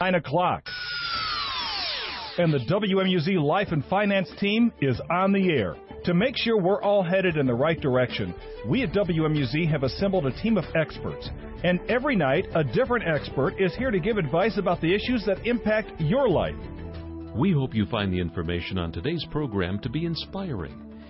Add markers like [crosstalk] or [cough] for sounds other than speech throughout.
9 o'clock. And the WMUZ Life and Finance team is on the air. To make sure we're all headed in the right direction, we at WMUZ have assembled a team of experts. And every night, a different expert is here to give advice about the issues that impact your life. We hope you find the information on today's program to be inspiring.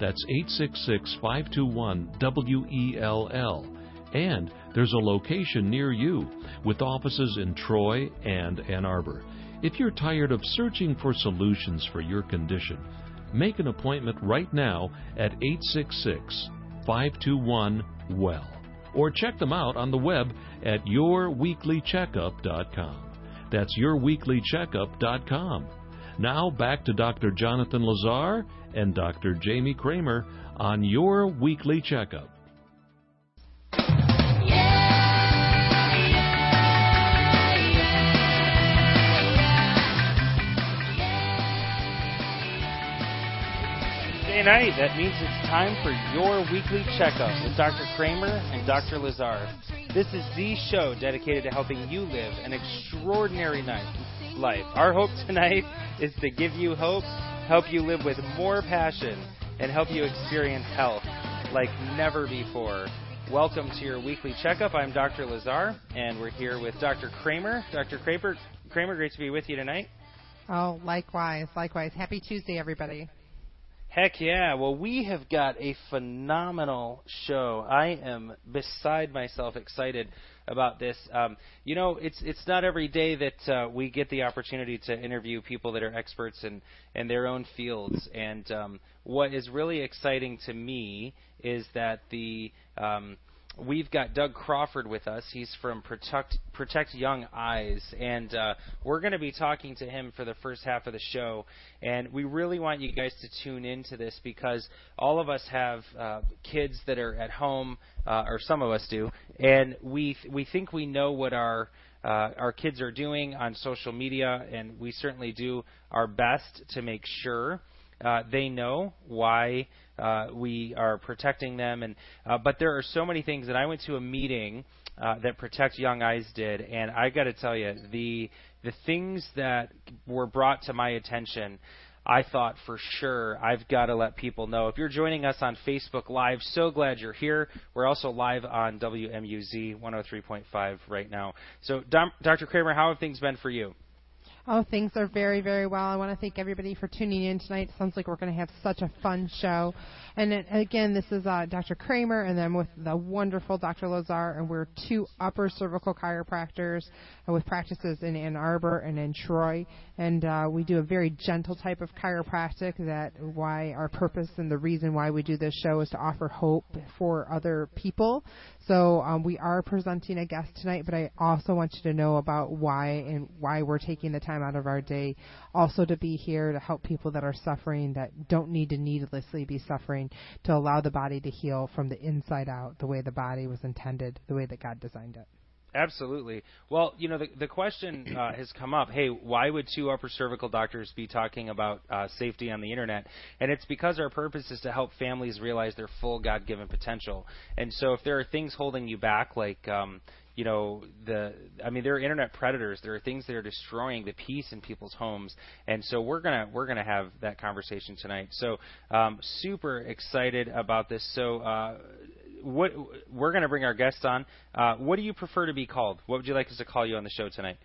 That's 866 521 WELL. And there's a location near you with offices in Troy and Ann Arbor. If you're tired of searching for solutions for your condition, make an appointment right now at 866 521 WELL or check them out on the web at yourweeklycheckup.com. That's yourweeklycheckup.com. Now back to Dr. Jonathan Lazar and Dr. Jamie Kramer on your weekly checkup. Night, that means it's time for your weekly checkup with Dr. Kramer and Dr. Lazar. This is the show dedicated to helping you live an extraordinary night life. Our hope tonight is to give you hope, help you live with more passion, and help you experience health like never before. Welcome to your weekly checkup. I'm Dr. Lazar, and we're here with Dr. Kramer. Dr. Kramer, Kramer, great to be with you tonight. Oh, likewise, likewise. Happy Tuesday, everybody. Heck yeah. Well, we have got a phenomenal show. I am beside myself excited about this. Um, you know, it's it's not every day that uh, we get the opportunity to interview people that are experts in in their own fields. And um, what is really exciting to me is that the um, we've got Doug Crawford with us. He's from Protect Protect Young Eyes, and uh, we're going to be talking to him for the first half of the show. And we really want you guys to tune into this because all of us have uh, kids that are at home, uh, or some of us do, and we th- we think we know what our uh, our kids are doing on social media, and we certainly do our best to make sure uh, they know why uh, we are protecting them. And uh, but there are so many things that I went to a meeting uh, that Protect Young Eyes did, and I got to tell you the the things that were brought to my attention. I thought for sure I've got to let people know. If you're joining us on Facebook Live, so glad you're here. We're also live on WMUZ 103.5 right now. So, Dr. Kramer, how have things been for you? Oh, things are very, very well. I want to thank everybody for tuning in tonight. Sounds like we're going to have such a fun show. And again, this is uh, Dr. Kramer, and then with the wonderful Dr. Lazar, and we're two upper cervical chiropractors uh, with practices in Ann Arbor and in Troy. And uh, we do a very gentle type of chiropractic. That why our purpose and the reason why we do this show is to offer hope for other people. So um, we are presenting a guest tonight, but I also want you to know about why and why we're taking the time out of our day, also to be here to help people that are suffering that don't need to needlessly be suffering to allow the body to heal from the inside out, the way the body was intended, the way that God designed it. Absolutely. Well, you know, the the question uh, [clears throat] has come up. Hey, why would two upper cervical doctors be talking about uh, safety on the internet? And it's because our purpose is to help families realize their full God-given potential. And so, if there are things holding you back, like um, you know the I mean there are internet predators. There are things that are destroying the peace in people's homes, and so we're gonna we're gonna have that conversation tonight. So um, super excited about this. So uh, what we're gonna bring our guest on. Uh, what do you prefer to be called? What would you like us to call you on the show tonight?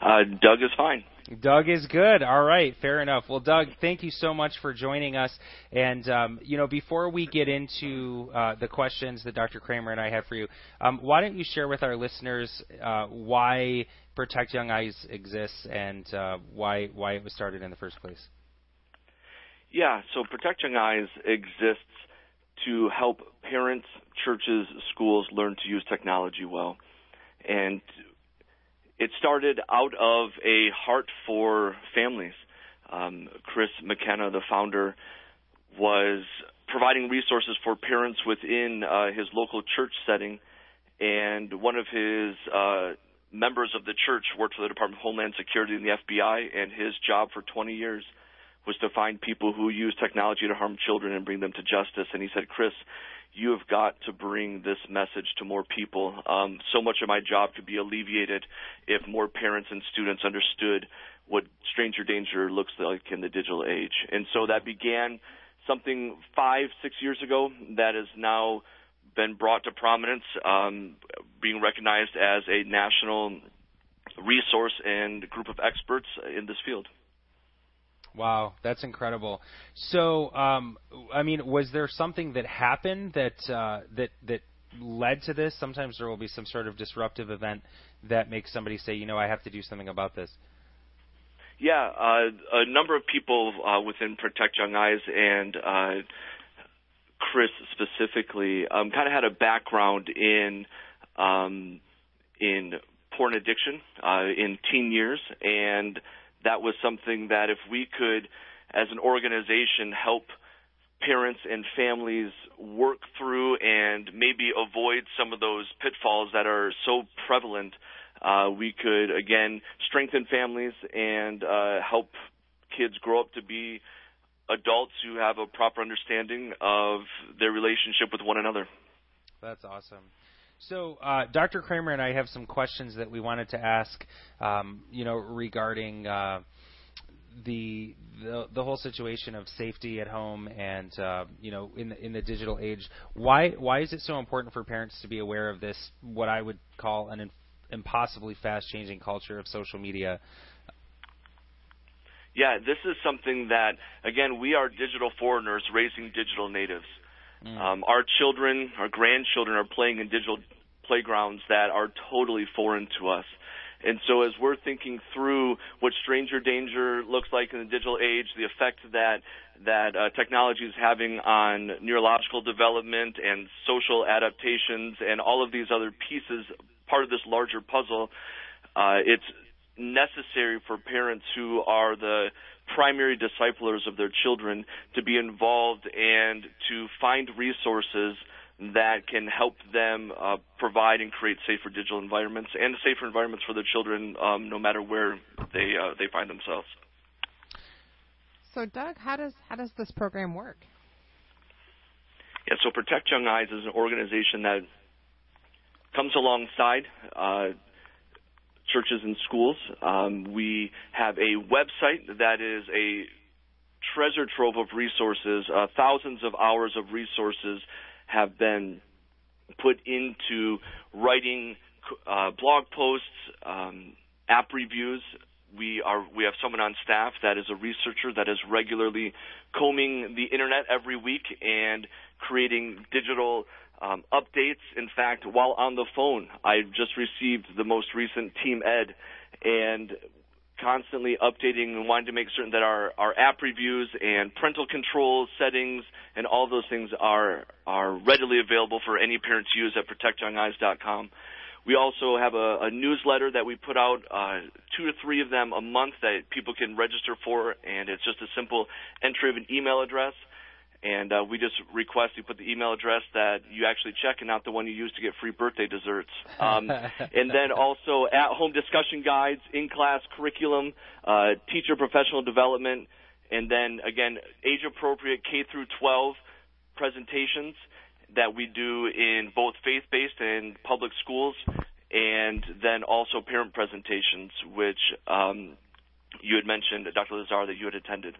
Uh, Doug is fine. Doug is good. All right, fair enough. Well, Doug, thank you so much for joining us. And um, you know, before we get into uh, the questions that Dr. Kramer and I have for you, um, why don't you share with our listeners uh, why Protect Young Eyes exists and uh, why why it was started in the first place? Yeah, so Protect Young Eyes exists to help parents, churches, schools learn to use technology well. And it started out of a heart for families. um, Chris McKenna, the founder, was providing resources for parents within uh, his local church setting, and one of his uh, members of the church worked for the Department of Homeland Security and the FBI, and his job for 20 years was to find people who use technology to harm children and bring them to justice. And he said, Chris, you have got to bring this message to more people. Um, so much of my job could be alleviated if more parents and students understood what stranger danger looks like in the digital age. And so that began something five, six years ago that has now been brought to prominence, um, being recognized as a national resource and group of experts in this field. Wow, that's incredible. So, um, I mean, was there something that happened that uh, that that led to this? Sometimes there will be some sort of disruptive event that makes somebody say, you know, I have to do something about this. Yeah, uh, a number of people uh, within Protect Young Eyes and uh, Chris specifically um, kind of had a background in um, in porn addiction uh, in teen years, and that was something that if we could, as an organization, help parents and families work through and maybe avoid some of those pitfalls that are so prevalent, uh, we could again strengthen families and uh, help kids grow up to be adults who have a proper understanding of their relationship with one another. That's awesome. So, uh, Dr. Kramer and I have some questions that we wanted to ask, um, you know, regarding uh, the, the the whole situation of safety at home and uh, you know in the in the digital age. Why why is it so important for parents to be aware of this? What I would call an impossibly fast changing culture of social media. Yeah, this is something that again we are digital foreigners raising digital natives. Mm. Um, our children, our grandchildren are playing in digital playgrounds that are totally foreign to us. And so as we're thinking through what stranger danger looks like in the digital age, the effect that that uh, technology is having on neurological development and social adaptations and all of these other pieces, part of this larger puzzle, uh, it's necessary for parents who are the primary disciplers of their children to be involved and to find resources that can help them uh, provide and create safer digital environments and safer environments for their children, um, no matter where they uh, they find themselves. So, Doug, how does how does this program work? Yeah, so Protect Young Eyes is an organization that comes alongside uh, churches and schools. Um, we have a website that is a treasure trove of resources, uh, thousands of hours of resources have been put into writing uh, blog posts, um, app reviews. We are we have someone on staff that is a researcher that is regularly combing the internet every week and creating digital um, updates. In fact, while on the phone, I just received the most recent Team Ed, and constantly updating and wanting to make certain that our, our app reviews and parental control settings and all those things are are readily available for any parent to use at protectyoungeyes.com. We also have a, a newsletter that we put out, uh, two to three of them a month that people can register for, and it's just a simple entry of an email address and uh, we just request you put the email address that you actually check and not the one you use to get free birthday desserts. Um, [laughs] and then also at-home discussion guides, in-class curriculum, uh, teacher professional development, and then again age-appropriate K through 12 presentations that we do in both faith-based and public schools, and then also parent presentations, which um, you had mentioned, Dr. Lazar, that you had attended.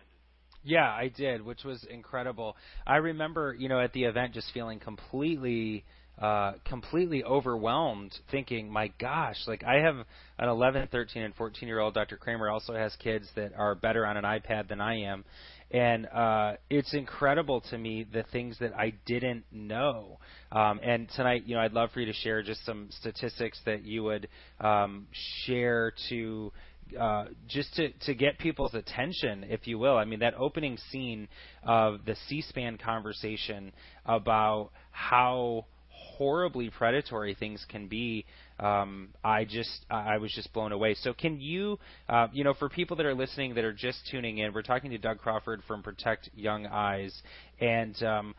Yeah, I did, which was incredible. I remember, you know, at the event just feeling completely uh completely overwhelmed thinking my gosh like i have an 11 13 and 14 year old dr kramer also has kids that are better on an ipad than i am and uh it's incredible to me the things that i didn't know um and tonight you know i'd love for you to share just some statistics that you would um share to uh, just to to get people's attention, if you will. I mean, that opening scene of the C-SPAN conversation about how horribly predatory things can be, um, I just I was just blown away. So can you, uh, you know, for people that are listening that are just tuning in, we're talking to Doug Crawford from Protect Young Eyes, and um,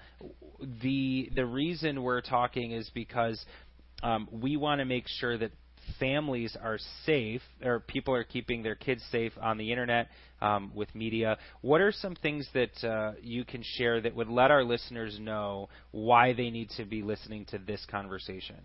the the reason we're talking is because um, we want to make sure that families are safe or people are keeping their kids safe on the internet um, with media. What are some things that uh, you can share that would let our listeners know why they need to be listening to this conversation?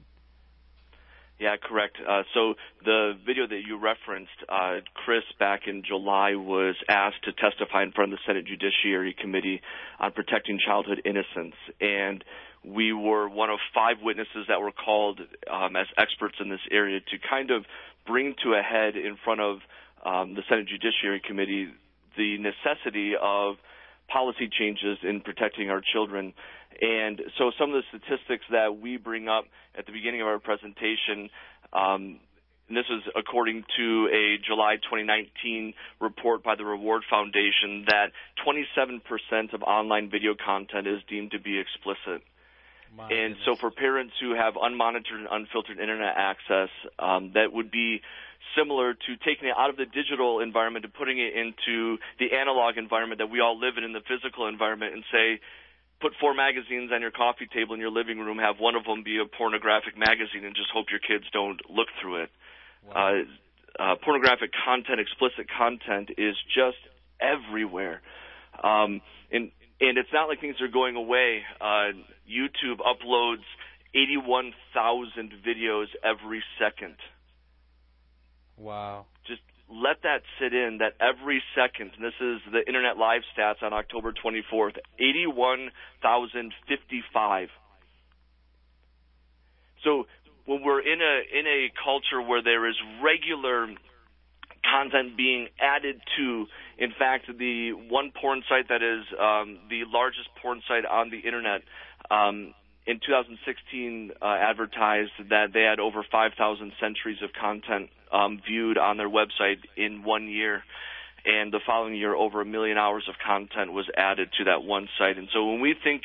Yeah, correct. Uh, so the video that you referenced, uh, Chris back in July was asked to testify in front of the Senate Judiciary Committee on protecting childhood innocence, and we were one of five witnesses that were called um, as experts in this area to kind of bring to a head in front of um, the Senate Judiciary Committee the necessity of policy changes in protecting our children. And so some of the statistics that we bring up at the beginning of our presentation, um, this is according to a July 2019 report by the Reward Foundation, that 27% of online video content is deemed to be explicit. My and goodness. so for parents who have unmonitored and unfiltered internet access, um, that would be similar to taking it out of the digital environment and putting it into the analog environment that we all live in, in the physical environment, and say, put four magazines on your coffee table in your living room, have one of them be a pornographic magazine, and just hope your kids don't look through it. Wow. Uh, uh, pornographic content, explicit content, is just everywhere. Um, and it's not like things are going away. Uh, YouTube uploads 81,000 videos every second. Wow. Just let that sit in that every second, and this is the Internet Live stats on October 24th, 81,055. So when we're in a in a culture where there is regular content being added to. In fact, the one porn site that is um, the largest porn site on the internet um, in 2016 uh, advertised that they had over 5,000 centuries of content um, viewed on their website in one year. And the following year, over a million hours of content was added to that one site. And so when we think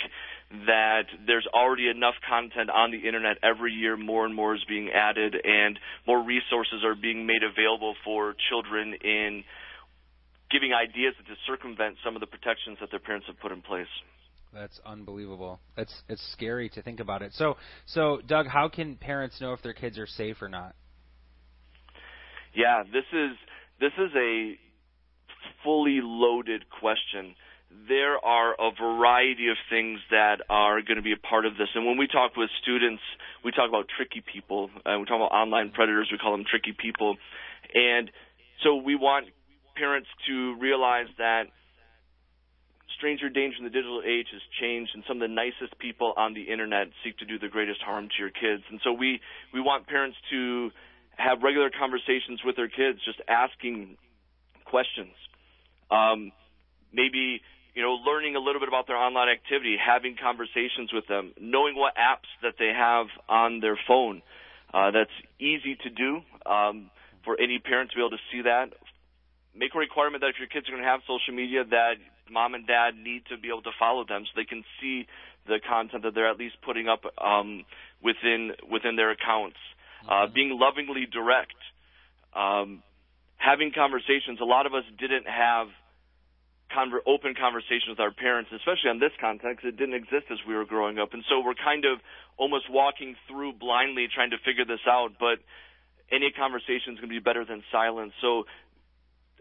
that there's already enough content on the internet every year more and more is being added and more resources are being made available for children in giving ideas to circumvent some of the protections that their parents have put in place. That's unbelievable. It's it's scary to think about it. So so Doug, how can parents know if their kids are safe or not? Yeah, this is this is a fully loaded question there are a variety of things that are going to be a part of this. And when we talk with students, we talk about tricky people. Uh, we talk about online predators. We call them tricky people. And so we want parents to realize that stranger danger in the digital age has changed, and some of the nicest people on the internet seek to do the greatest harm to your kids. And so we we want parents to have regular conversations with their kids, just asking questions. Um, maybe you know, learning a little bit about their online activity, having conversations with them, knowing what apps that they have on their phone. Uh, that's easy to do um, for any parent to be able to see that. Make a requirement that if your kids are going to have social media, that mom and dad need to be able to follow them so they can see the content that they're at least putting up um, within within their accounts. Uh, mm-hmm. being lovingly direct, um, having conversations. A lot of us didn't have conver- open conversation with our parents, especially on this context. It didn't exist as we were growing up, and so we're kind of almost walking through blindly trying to figure this out. But any conversation is going to be better than silence. So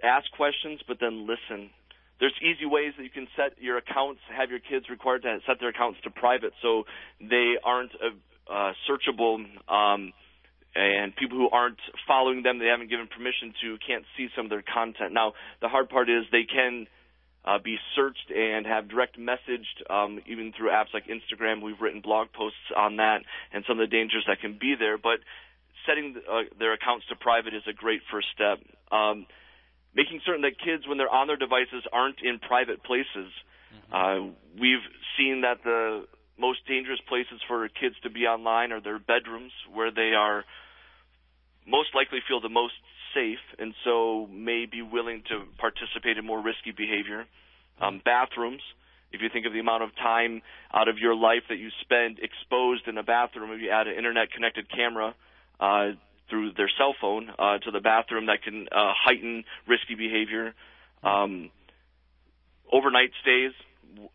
ask questions, but then listen. There's easy ways that you can set your accounts, have your kids required to set their accounts to private, so they aren't uh, uh, searchable. Um, and people who aren't following them, they haven't given permission to, can't see some of their content. Now, the hard part is they can uh, be searched and have direct messaged, um, even through apps like Instagram. We've written blog posts on that and some of the dangers that can be there. But setting uh, their accounts to private is a great first step. Um, making certain that kids, when they're on their devices, aren't in private places. Mm-hmm. Uh, we've seen that the most dangerous places for kids to be online are their bedrooms, where they are most likely feel the most safe and so may be willing to participate in more risky behavior. Um, bathrooms if you think of the amount of time out of your life that you spend exposed in a bathroom, if you add an internet connected camera uh, through their cell phone uh, to the bathroom, that can uh, heighten risky behavior. Um, overnight stays,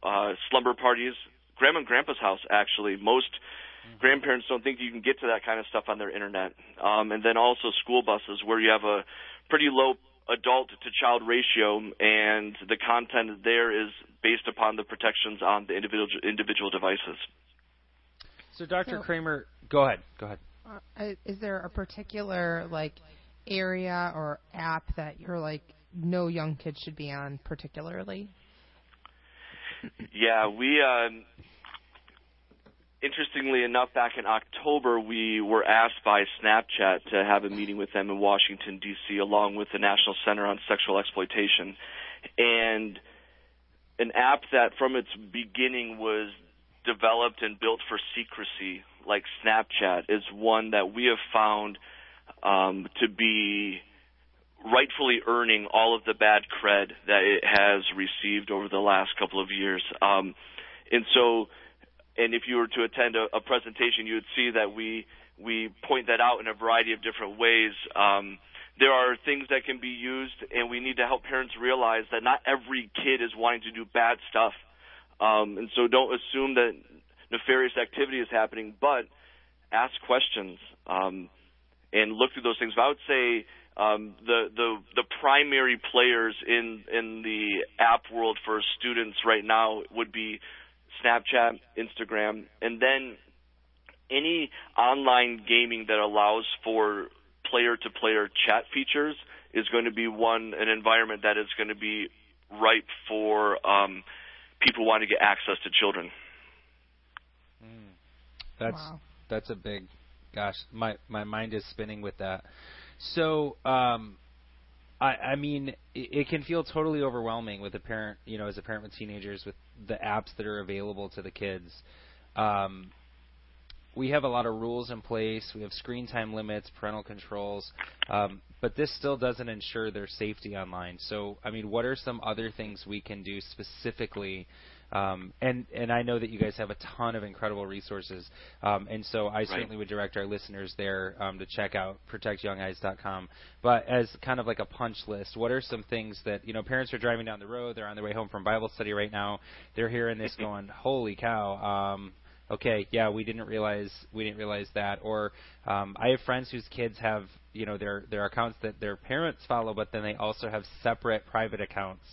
uh, slumber parties, grandma and grandpa's house. Actually, most grandparents don't think you can get to that kind of stuff on their internet. Um, and then also school buses, where you have a pretty low adult to child ratio, and the content there is based upon the protections on the individual individual devices. So, Dr. So- Kramer, go ahead. Go ahead. Uh, is there a particular like area or app that you're like no young kids should be on particularly? Yeah, we. Um, interestingly enough, back in October, we were asked by Snapchat to have a meeting with them in Washington D.C. along with the National Center on Sexual Exploitation, and an app that from its beginning was developed and built for secrecy, like Snapchat, is one that we have found um, to be rightfully earning all of the bad cred that it has received over the last couple of years. Um, and so, and if you were to attend a, a presentation, you would see that we we point that out in a variety of different ways. Um, there are things that can be used, and we need to help parents realize that not every kid is wanting to do bad stuff. Um, and so, don't assume that nefarious activity is happening, but ask questions um, and look through those things. But I would say um, the the the primary players in in the app world for students right now would be Snapchat, Instagram, and then any online gaming that allows for player to player chat features is going to be one an environment that is going to be ripe for um, people wanting to get access to children. That's Wow. that's a big gosh, my my mind is spinning with that. So, um I I mean, it, it can feel totally overwhelming with a parent, you know, as a parent with teenagers with the apps that are available to the kids. Um we have a lot of rules in place. We have screen time limits, parental controls, um, but this still doesn't ensure their safety online. So, I mean, what are some other things we can do specifically? Um, and and I know that you guys have a ton of incredible resources, um, and so I certainly would direct our listeners there um, to check out protectyoungeyes.com. But as kind of like a punch list, what are some things that you know parents are driving down the road, they're on their way home from Bible study right now, they're hearing this [laughs] going, "Holy cow!" Um, okay, yeah, we didn't realize we didn't realize that. Or um, I have friends whose kids have you know their their accounts that their parents follow, but then they also have separate private accounts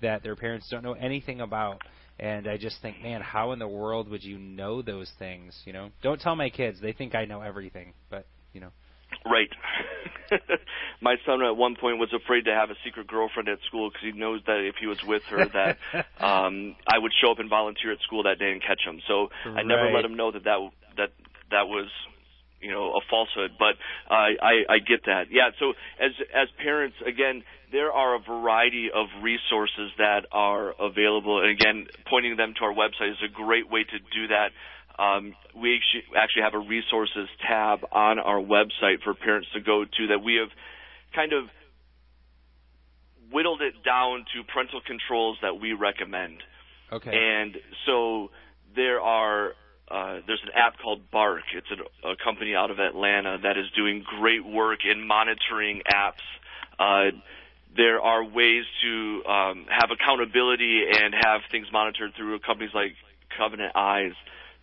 that their parents don't know anything about. And I just think, man, how in the world would you know those things? You know, don't tell my kids; they think I know everything. But you know, Right. [laughs] My son at one point was afraid to have a secret girlfriend at school because he knows that if he was with her, that [laughs] um, I would show up and volunteer at school that day and catch him. So I never Right. let him know that that that that was you know a falsehood. But I I, I get that. Yeah. So as as parents, again, there are a variety of resources that are available, and again, pointing them to our website is a great way to do that. Um, we actually have a resources tab on our website for parents to go to that we have kind of whittled it down to parental controls that we recommend. okay, And so there are uh, there's an app called Bark. It's a, a company out of Atlanta that is doing great work in monitoring apps. Uh, there are ways to um, have accountability and have things monitored through companies like Covenant Eyes.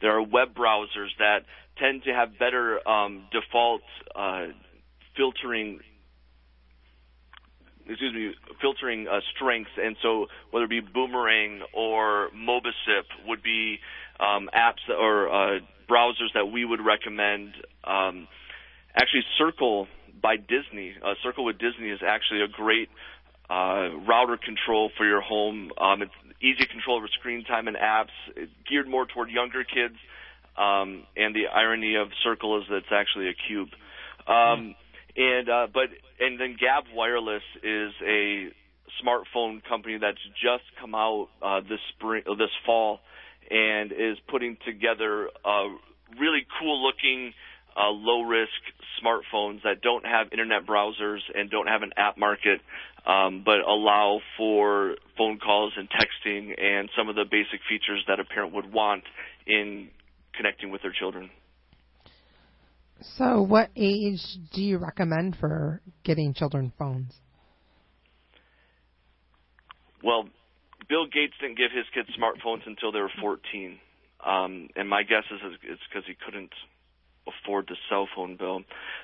There are web browsers that tend to have better um, default uh, filtering excuse me, filtering uh, strengths, and so whether it be Boomerang or Mobicip would be um, apps or uh, browsers that we would recommend. Um, actually, Circle by Disney, uh, Circle with Disney is actually a great uh, router control for your home. Um, it's easy control over screen time and apps, it's geared more toward younger kids. Um, and the irony of Circle is that it's actually a cube. Um, and uh, but and then Gabb Wireless is a smartphone company that's just come out uh, this spring, this fall, and is putting together a really cool looking uh, low risk smartphones that don't have internet browsers and don't have an app market, um, but allow for phone calls and texting and some of the basic features that a parent would want in connecting with their children. So, what age do you recommend for getting children phones? Well, Bill Gates didn't give his kids smartphones until they were 14, um, and my guess is it's because he couldn't afford the cell phone bill.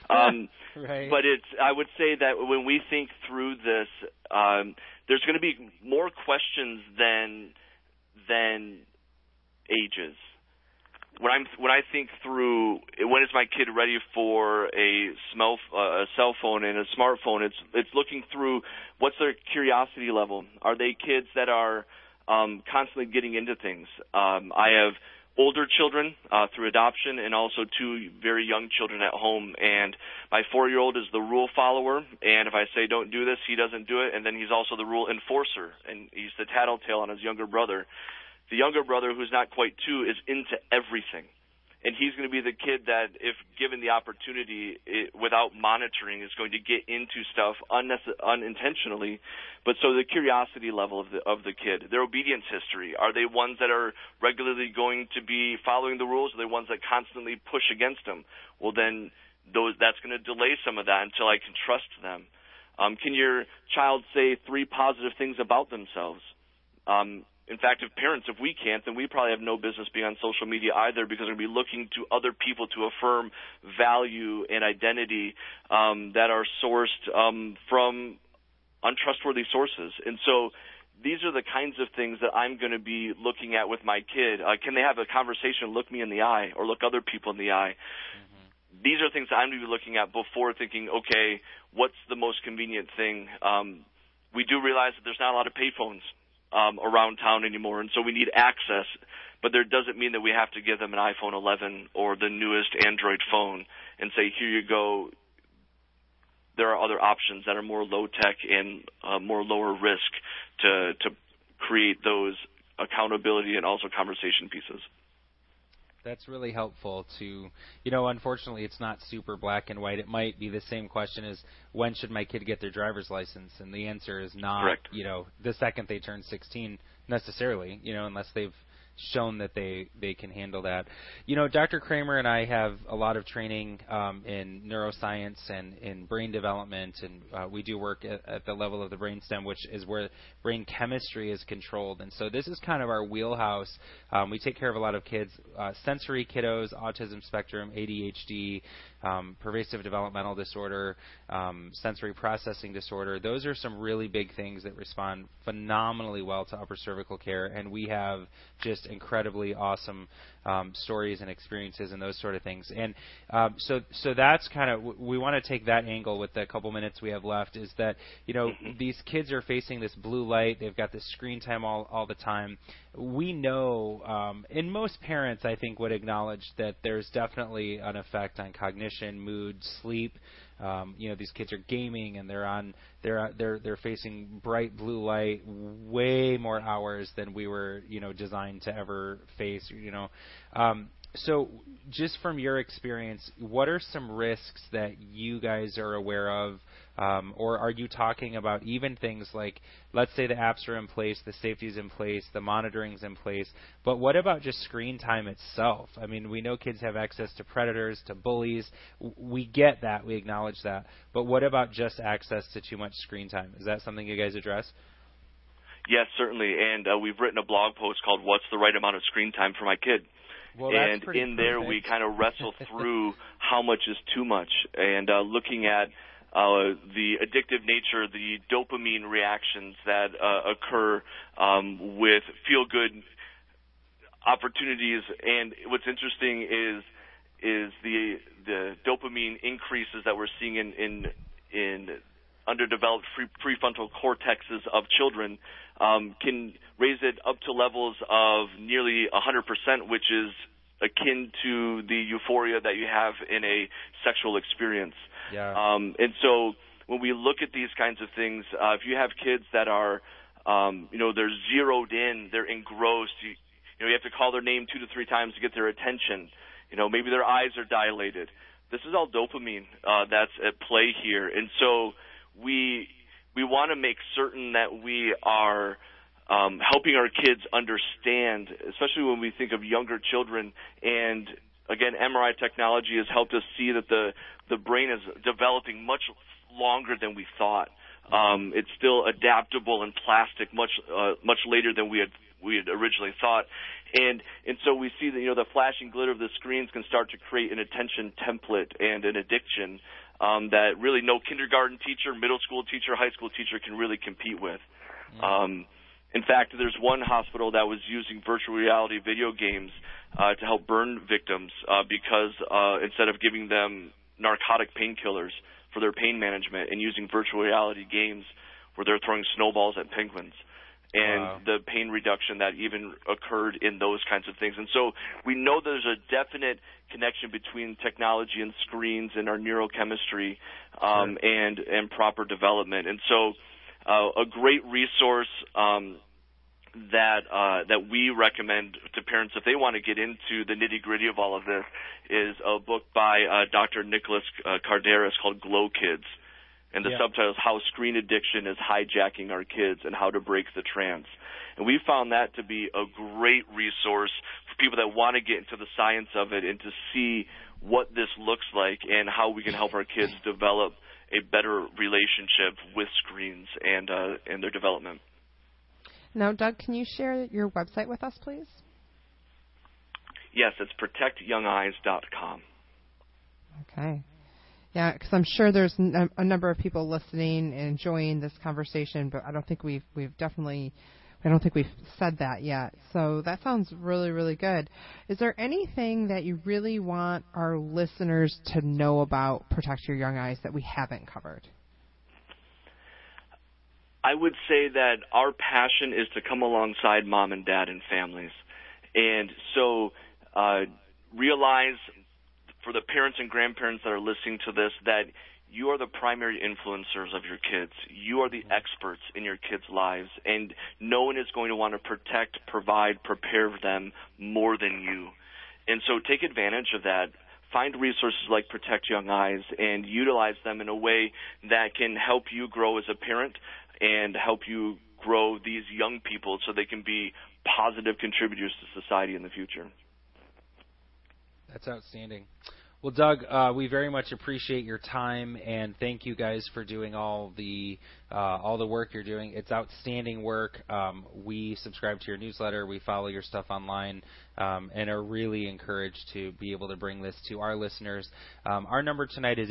Um, [laughs] right. But it's I would say that when we think through this, um, there's going to be more questions than than ages when I'm when I think through when is my kid ready for a smell uh, a cell phone and a smartphone, it's it's looking through what's their curiosity level. Are they kids that are um, constantly getting into things? Um, I have older children uh, through adoption and also two very young children at home. And my four year old is the rule follower. And if I say don't do this, he doesn't do it. And then he's also the rule enforcer. And he's the tattletale on his younger brother. The younger brother, who's not quite two, is into everything. And he's going to be the kid that, if given the opportunity, it, without monitoring, is going to get into stuff unnecess- unintentionally. But so the curiosity level of the of the kid, their obedience history, are they ones that are regularly going to be following the rules? Or are they ones that constantly push against them? Well, then those that's going to delay some of that until I can trust them. Um, can your child say three positive things about themselves? Um, in fact, if parents, if we can't, then we probably have no business being on social media either because we're going to be looking to other people to affirm value and identity um, that are sourced um, from untrustworthy sources. And so these are the kinds of things that I'm going to be looking at with my kid. Uh, can they have a conversation, look me in the eye, or look other people in the eye? Mm-hmm. These are things that I'm going to be looking at before thinking, okay, what's the most convenient thing? Um, we do realize that there's not a lot of payphones um, around town anymore, and so we need access. But there doesn't mean that we have to give them an iPhone 11 or the newest Android phone and say, "Here you go." There are other options that are more low tech and uh, more lower risk to to create those accountability and also conversation pieces that's really helpful to you know unfortunately it's not super black and white it might be the same question as when should my kid get their driver's license and the answer is not Correct. you know the second they turn 16 necessarily you know unless they've shown that they they can handle that. You know, Dr. Kramer and I have a lot of training um, in neuroscience and in brain development, and uh, we do work at, at the level of the brainstem, which is where brain chemistry is controlled. And so this is kind of our wheelhouse. Um, we take care of a lot of kids, uh, sensory kiddos, autism spectrum, ADHD, um, pervasive developmental disorder, um, sensory processing disorder. Those are some really big things that respond phenomenally well to upper cervical care, and we have just incredibly awesome um, stories and experiences and those sort of things. And um, so, so that's kind of we want to take that angle with the couple minutes we have left. Is that you know mm-hmm. these kids are facing this blue light, they've got this screen time all all the time. We know, um, and most parents I think would acknowledge that there's definitely an effect on cognition, mood, sleep. Um, you know, these kids are gaming and they're on they're they're they're facing bright blue light way more hours than we were you know designed to ever face. You know, um, so just from your experience, what are some risks that you guys are aware of? Um, or are you talking about even things like, let's say the apps are in place, the safety's in place, the monitoring's in place, but what about just screen time itself? I mean, we know kids have access to predators, to bullies. We get that, we acknowledge that. But what about just access to too much screen time? Is that something you guys address? Yes, certainly. And uh, we've written a blog post called "What's the Right Amount of Screen Time for My Kid." Well, and in there we kind of wrestle [laughs] through how much is too much, and uh, looking at uh, the addictive nature, the dopamine reactions that uh, occur um, with feel good opportunities. And what's interesting is is the the dopamine increases that we're seeing in in, in underdeveloped free, prefrontal cortexes of children um, can raise it up to levels of nearly 100%, which is akin to the euphoria that you have in a sexual experience. Yeah. Um, and so when we look at these kinds of things, uh, if you have kids that are, um, you know, they're zeroed in, they're engrossed, you, you know, you have to call their name two to three times to get their attention. You know, maybe their eyes are dilated. this is all dopamine uh, that's at play here, and so we we want to make certain that we are um, helping our kids understand, especially when we think of younger children. And again, MRI technology has helped us see that the the brain is developing much longer than we thought. Um, it's still adaptable and plastic much uh, much later than we had we had originally thought. And and so we see that you know the flashing glitter of the screens can start to create an attention template and an addiction um, that really no kindergarten teacher, middle school teacher, high school teacher can really compete with. Mm-hmm. Um, in fact, there's one hospital that was using virtual reality video games uh, to help burn victims uh, because uh, instead of giving them narcotic painkillers for their pain management and using virtual reality games where they're throwing snowballs at penguins and wow. the pain reduction that even occurred in those kinds of things. And so we know there's a definite connection between technology and screens and our neurochemistry um, sure. and and proper development. And so uh, a great resource um, that uh, that we recommend to parents if they want to get into the nitty gritty of all of this is a book by uh, Dr. Nicholas uh, Kardaras called Glow Kids, and the yeah. subtitle is How Screen Addiction is Hijacking Our Kids and How to Break the Trance. And we found that to be a great resource for people that want to get into the science of it and to see what this looks like and how we can help our kids develop a better relationship with screens and uh, and their development. Now, Doug, can you share your website with us, please? Yes, it's protectyoungeyes.com. Okay. Yeah, because I'm sure there's a number of people listening and enjoying this conversation, but I don't think we've we've definitely I don't think we've said that yet. So that sounds really really good. Is there anything that you really want our listeners to know about Protect Your Young Eyes that we haven't covered? I would say that our passion is to come alongside mom and dad and families. And so uh, realize for the parents and grandparents that are listening to this that you are the primary influencers of your kids. You are the mm-hmm. experts in your kids' lives, and no one is going to want to protect, provide, prepare them more than you. And so take advantage of that. Find resources like Protect Young Eyes and utilize them in a way that can help you grow as a parent, and help you grow these young people so they can be positive contributors to society in the future. That's outstanding. Well, Doug, uh, we very much appreciate your time and thank you guys for doing all the uh, all the work you're doing. It's outstanding work. Um, we subscribe to your newsletter, we follow your stuff online, um, and are really encouraged to be able to bring this to our listeners. Um, our number tonight is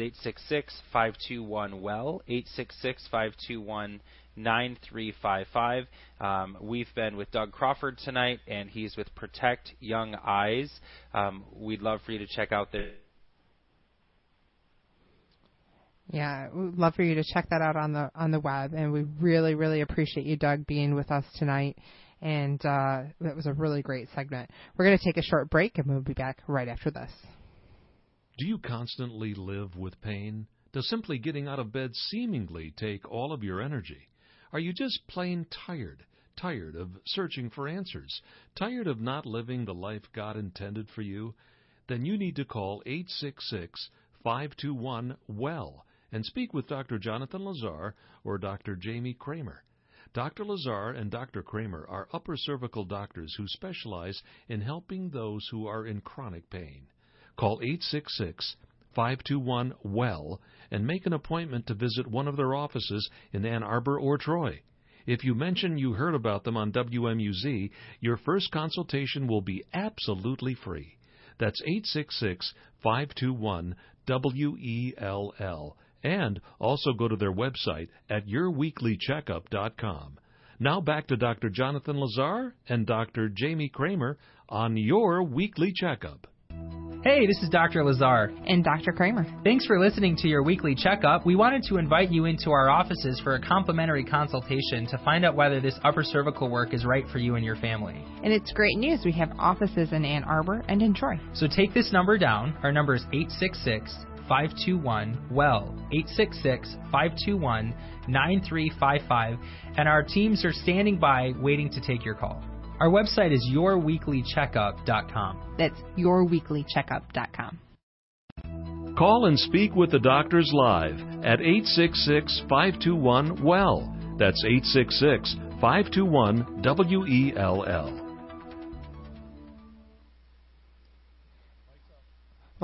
866-521 well 866-521 9355. Um, we've been with Doug Crawford tonight, and he's with Protect Young Eyes. Um, we'd love for you to check out the yeah, we'd love for you to check that out on the on the web, and we really, really appreciate you, Doug, being with us tonight. And uh, that was a really great segment. We're going to take a short break, and we'll be back right after this. Do you constantly live with pain? Does simply getting out of bed seemingly take all of your energy? Are you just plain tired? Tired of searching for answers? Tired of not living the life God intended for you? Then you need to call 866 521 WELL and speak with Dr. Jonathan Lazar or Dr. Jamie Kramer. Dr. Lazar and Dr. Kramer are upper cervical doctors who specialize in helping those who are in chronic pain. Call 866 521 WELL and make an appointment to visit one of their offices in Ann Arbor or Troy. If you mention you heard about them on WMUZ, your first consultation will be absolutely free. That's 866 521 WELL and also go to their website at yourweeklycheckup.com. Now back to Dr. Jonathan Lazar and Dr. Jamie Kramer on your weekly checkup. Hey, this is Dr. Lazar. And Dr. Kramer. Thanks for listening to your weekly checkup. We wanted to invite you into our offices for a complimentary consultation to find out whether this upper cervical work is right for you and your family. And it's great news. We have offices in Ann Arbor and in Troy. So take this number down. Our number is 866 521 WELL, 866 521 9355, and our teams are standing by waiting to take your call. Our website is yourweeklycheckup.com. That's yourweeklycheckup.com. Call and speak with the doctors live at 866 521 WELL. That's 866 521 WELL.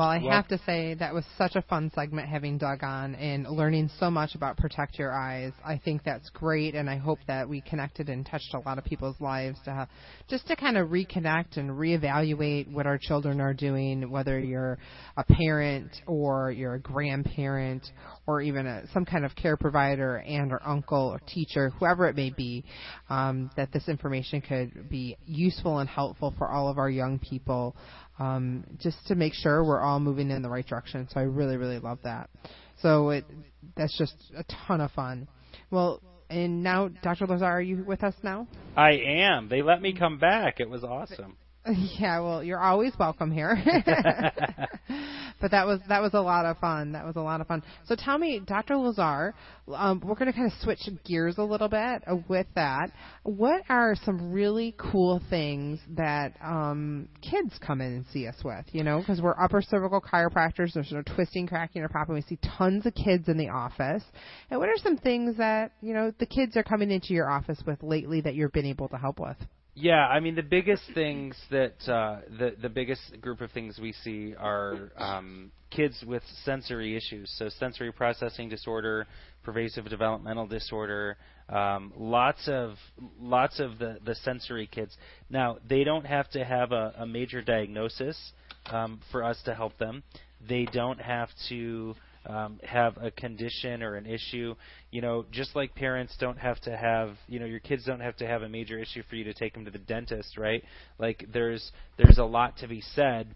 Well, I have to say that was such a fun segment having Doug on and learning so much about Protect Your Eyes. I think that's great, and I hope that we connected and touched a lot of people's lives to have, just to kind of reconnect and reevaluate what our children are doing, whether you're a parent or you're a grandparent or even a, some kind of care provider and or uncle or teacher, whoever it may be, um, that this information could be useful and helpful for all of our young people um, just to make sure we're all moving in the right direction. So I really, really love that. So it, that's just a ton of fun. Well, and now, Dr. Lazar, are you with us now? I am. They let me come back. It was awesome. [laughs] Yeah, well, you're always welcome here. [laughs] but that was that was a lot of fun. That was a lot of fun. So tell me, Dr. Lazar, um, we're going to kind of switch gears a little bit with that. What are some really cool things that um, kids come in and see us with? You know, because we're upper cervical chiropractors. There's no twisting, cracking, or popping. We see tons of kids in the office. And what are some things that you know the kids are coming into your office with lately that you've been able to help with? Yeah, I mean the biggest things that uh, the the biggest group of things we see are um, kids with sensory issues, so sensory processing disorder, pervasive developmental disorder, um, lots of lots of the the sensory kids. Now they don't have to have a, a major diagnosis um, for us to help them. They don't have to um, have a condition or an issue. You know, just like parents don't have to have, you know, your kids don't have to have a major issue for you to take them to the dentist, right? Like there's there's a lot to be said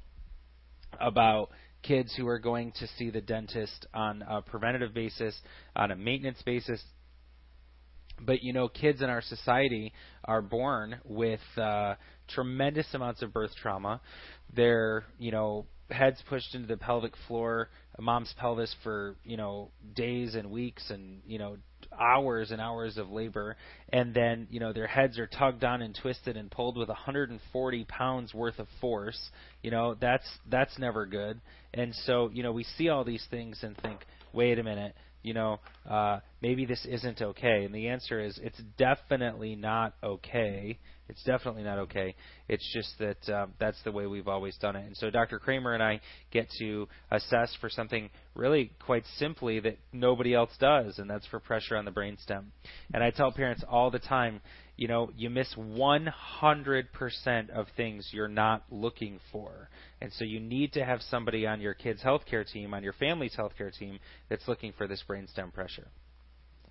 about kids who are going to see the dentist on a preventative basis, on a maintenance basis. But you know, kids in our society are born with uh, tremendous amounts of birth trauma. They're, you know, heads pushed into the pelvic floor, mom's pelvis for you know days and weeks and you know hours and hours of labor, and then you know their heads are tugged on and twisted and pulled with 140 pounds worth of force. You know that's that's never good. And so you know we see all these things and think, wait a minute, you know, uh, maybe this isn't okay? And the answer is it's definitely not okay. It's definitely not okay. It's just that uh, that's the way we've always done it. And so Dr. Kramer and I get to assess for something really quite simply that nobody else does, and that's for pressure on the brainstem. And I tell parents all the time, you know, you miss 100% of things you're not looking for. And so you need to have somebody on your kid's healthcare team, on your family's healthcare team, that's looking for this brainstem pressure.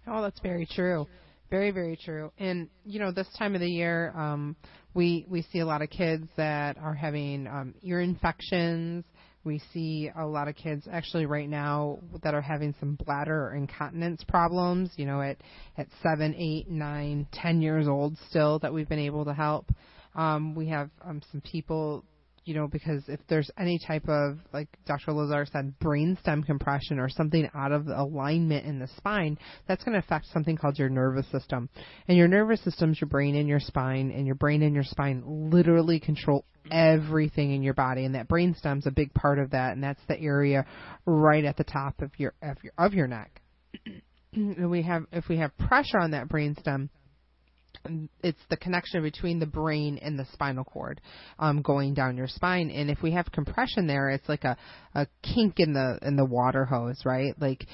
Oh, that's very true. Very, very true. And you know, this time of the year, um, we we see a lot of kids that are having um, ear infections. We see a lot of kids actually right now that are having some bladder or incontinence problems. You know, at at seven, eight, nine, ten years old still that we've been able to help. Um, we have um, some people you know, because if there's any type of, like Dr. Lazar said, brainstem compression or something out of alignment in the spine, that's going to affect something called your nervous system. And your nervous system is your brain and your spine, and your brain and your spine literally control everything in your body, and that brainstem's a big part of that, and that's the area right at the top of your of your, of your neck. [clears throat] and we have if we have pressure on that brainstem, it's the connection between the brain and the spinal cord um, going down your spine. And if we have compression there, it's like a, a kink in the in the water hose, right? Like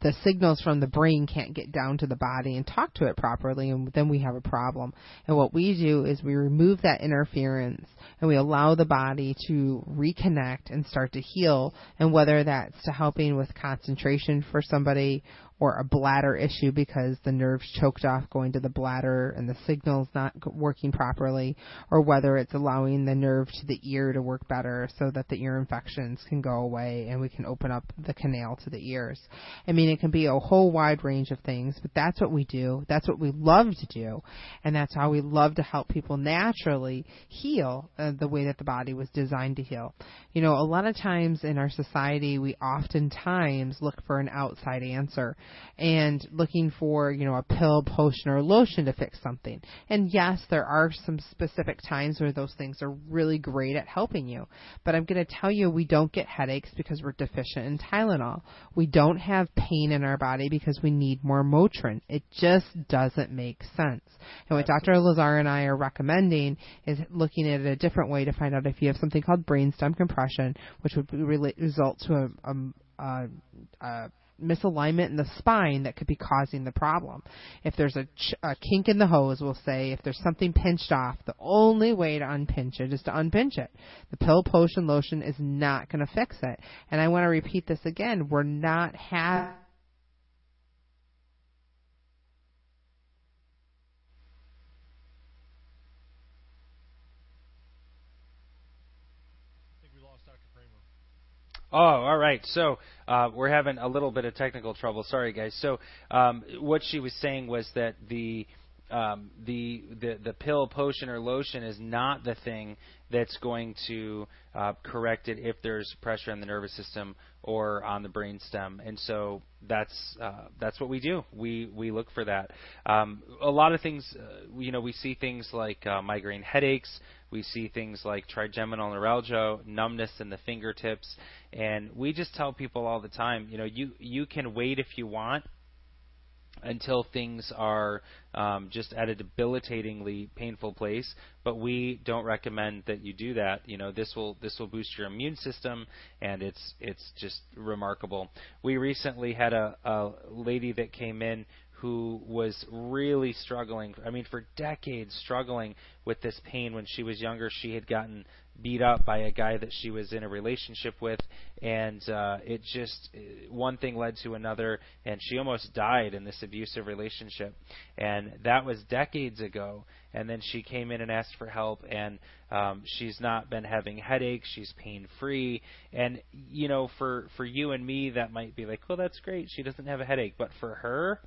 the signals from the brain can't get down to the body and talk to it properly, and then we have a problem. And what we do is we remove that interference and we allow the body to reconnect and start to heal. And whether that's to helping with concentration for somebody or a bladder issue because the nerves choked off going to the bladder and the signal's not working properly, or whether it's allowing the nerve to the ear to work better so that the ear infections can go away and we can open up the canal to the ears. I mean, mean, it can be a whole wide range of things, but that's what we do. That's what we love to do, and that's how we love to help people naturally heal uh, the way that the body was designed to heal. You know, a lot of times in our society, we oftentimes look for an outside answer and looking for, you know, a pill, potion, or lotion to fix something. And yes, there are some specific times where those things are really great at helping you. But I'm going to tell you, we don't get headaches because we're deficient in Tylenol. We don't have pain in our body because we need more Motrin. It just doesn't make sense. And what Dr. Lazar and I are recommending is looking at it a different way to find out if you have something called brainstem compression, which would result to a, a, a, a misalignment in the spine that could be causing the problem. If there's a, ch- a kink in the hose, we'll say, if there's something pinched off, the only way to unpinch it is to unpinch it. The pill, potion, lotion is not going to fix it. And I want to repeat this again. We're not having Oh, all right. So uh, we're having a little bit of technical trouble. Sorry, guys. So um, what she was saying was that the um, the, the the pill, potion, or lotion is not the thing that's going to uh, correct it if there's pressure on the nervous system or on the brain stem. And so that's uh, that's what we do. We we look for that. Um, a lot of things, uh, you know, we see things like uh, migraine headaches. We see things like trigeminal neuralgia, numbness in the fingertips, and we just tell people all the time, you know, you you can wait if you want until things are um, just at a debilitatingly painful place. But we don't recommend that you do that. You know, this will this will boost your immune system, and it's it's just remarkable. We recently had a, a lady that came in who was really struggling. I mean, for decades struggling with this pain. When she was younger, she had gotten beat up by a guy that she was in a relationship with, and uh, it just one thing led to another, and she almost died in this abusive relationship. And that was decades ago. And then she came in and asked for help, and um, she's not been having headaches. She's pain free, and you know, for for you and me, that might be like, well, that's great. She doesn't have a headache, but for her,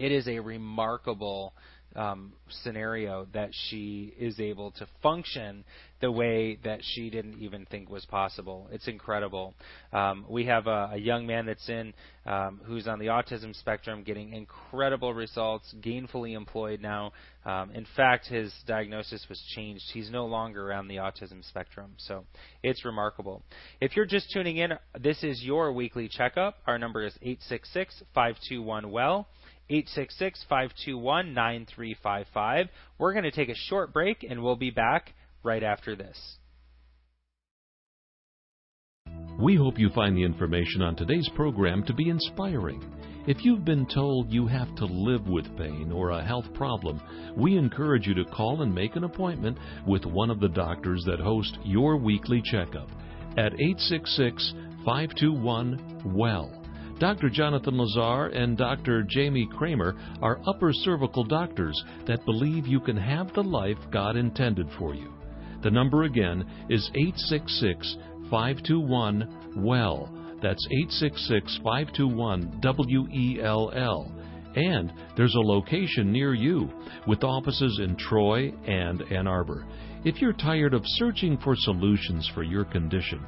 it is a remarkable um, scenario that she is able to function the way that she didn't even think was possible. It's incredible. Um, we have a, a, young man that's in um, who's on the autism spectrum, getting incredible results, gainfully employed now. Um, in fact, his diagnosis was changed. He's no longer on the autism spectrum, so it's remarkable. If you're just tuning in, this is your weekly checkup. Our number is eight six six five two one well. 866 521 9355. We're going to take a short break and we'll be back right after this. We hope you find the information on today's program to be inspiring. If you've been told you have to live with pain or a health problem, we encourage you to call and make an appointment with one of the doctors that host your weekly checkup at 866 521 WELL. Dr. Jonathan Lazar and Dr. Jamie Kramer are upper cervical doctors that believe you can have the life God intended for you. The number again is 866 521 WELL. That's 866 521 W E L L. And there's a location near you with offices in Troy and Ann Arbor. If you're tired of searching for solutions for your condition,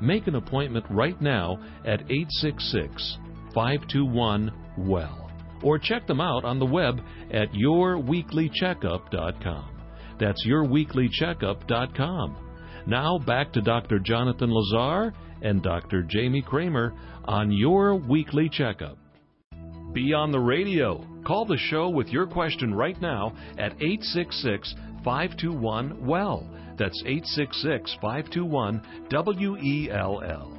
Make an appointment right now at 866 521 WELL or check them out on the web at yourweeklycheckup.com. That's yourweeklycheckup.com. Now back to Dr. Jonathan Lazar and Dr. Jamie Kramer on Your Weekly Checkup. Be on the radio. Call the show with your question right now at 866 521 WELL. That's 866 521 WELL.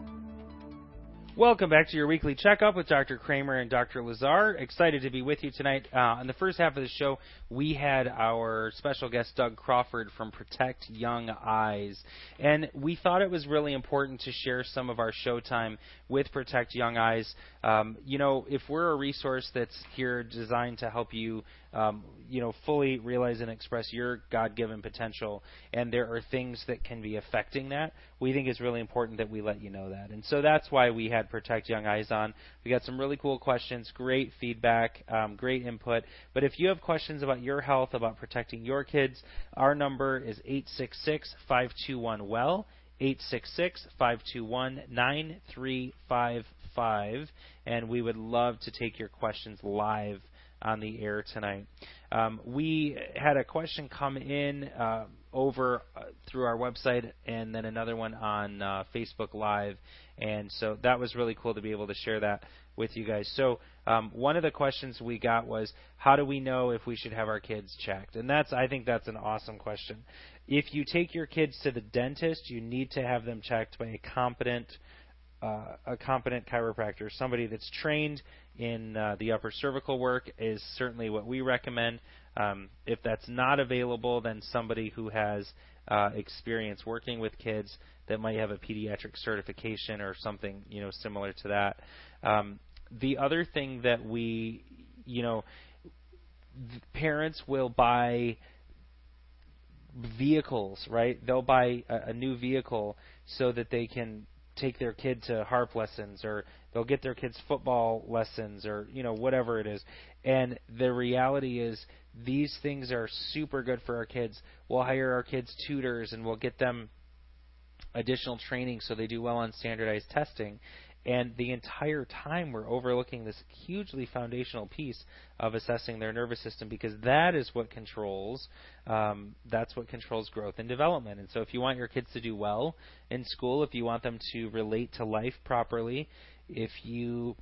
Welcome back to your weekly checkup with Dr. Kramer and Dr. Lazar. Excited to be with you tonight. Uh, in the first half of the show, we had our special guest Doug Crawford from Protect Young Eyes, and we thought it was really important to share some of our showtime with Protect Young Eyes. Um, you know, if we're a resource that's here designed to help you um, you know, fully realize and express your God-given potential, and there are things that can be affecting that. We think it's really important that we let you know that, and so that's why we had Protect Young Eyes on. We got some really cool questions, great feedback, um, great input. But if you have questions about your health, about protecting your kids, our number is 866 521 WELL. 866 521 9355. And we would love to take your questions live on the air tonight. Um, we had a question come in uh, over uh, through our website and then another one on uh, Facebook Live. And so that was really cool to be able to share that with you guys. So um, one of the questions we got was, how do we know if we should have our kids checked? And that's, I think, that's an awesome question. If you take your kids to the dentist, you need to have them checked by a competent, uh, a competent chiropractor, somebody that's trained in uh, the upper cervical work is certainly what we recommend. Um, if that's not available, then somebody who has uh, experience working with kids that might have a pediatric certification or something you know similar to that. Um, the other thing that we, you know, parents will buy vehicles, right? They'll buy a, a new vehicle so that they can take their kid to harp lessons or they'll get their kids football lessons or you know whatever it is. And the reality is these things are super good for our kids. We'll hire our kids tutors and we'll get them additional training so they do well on standardized testing. And the entire time we're overlooking this hugely foundational piece of assessing their nervous system because that is what controls um, that's what controls growth and development. And so if you want your kids to do well in school, if you want them to relate to life properly, if you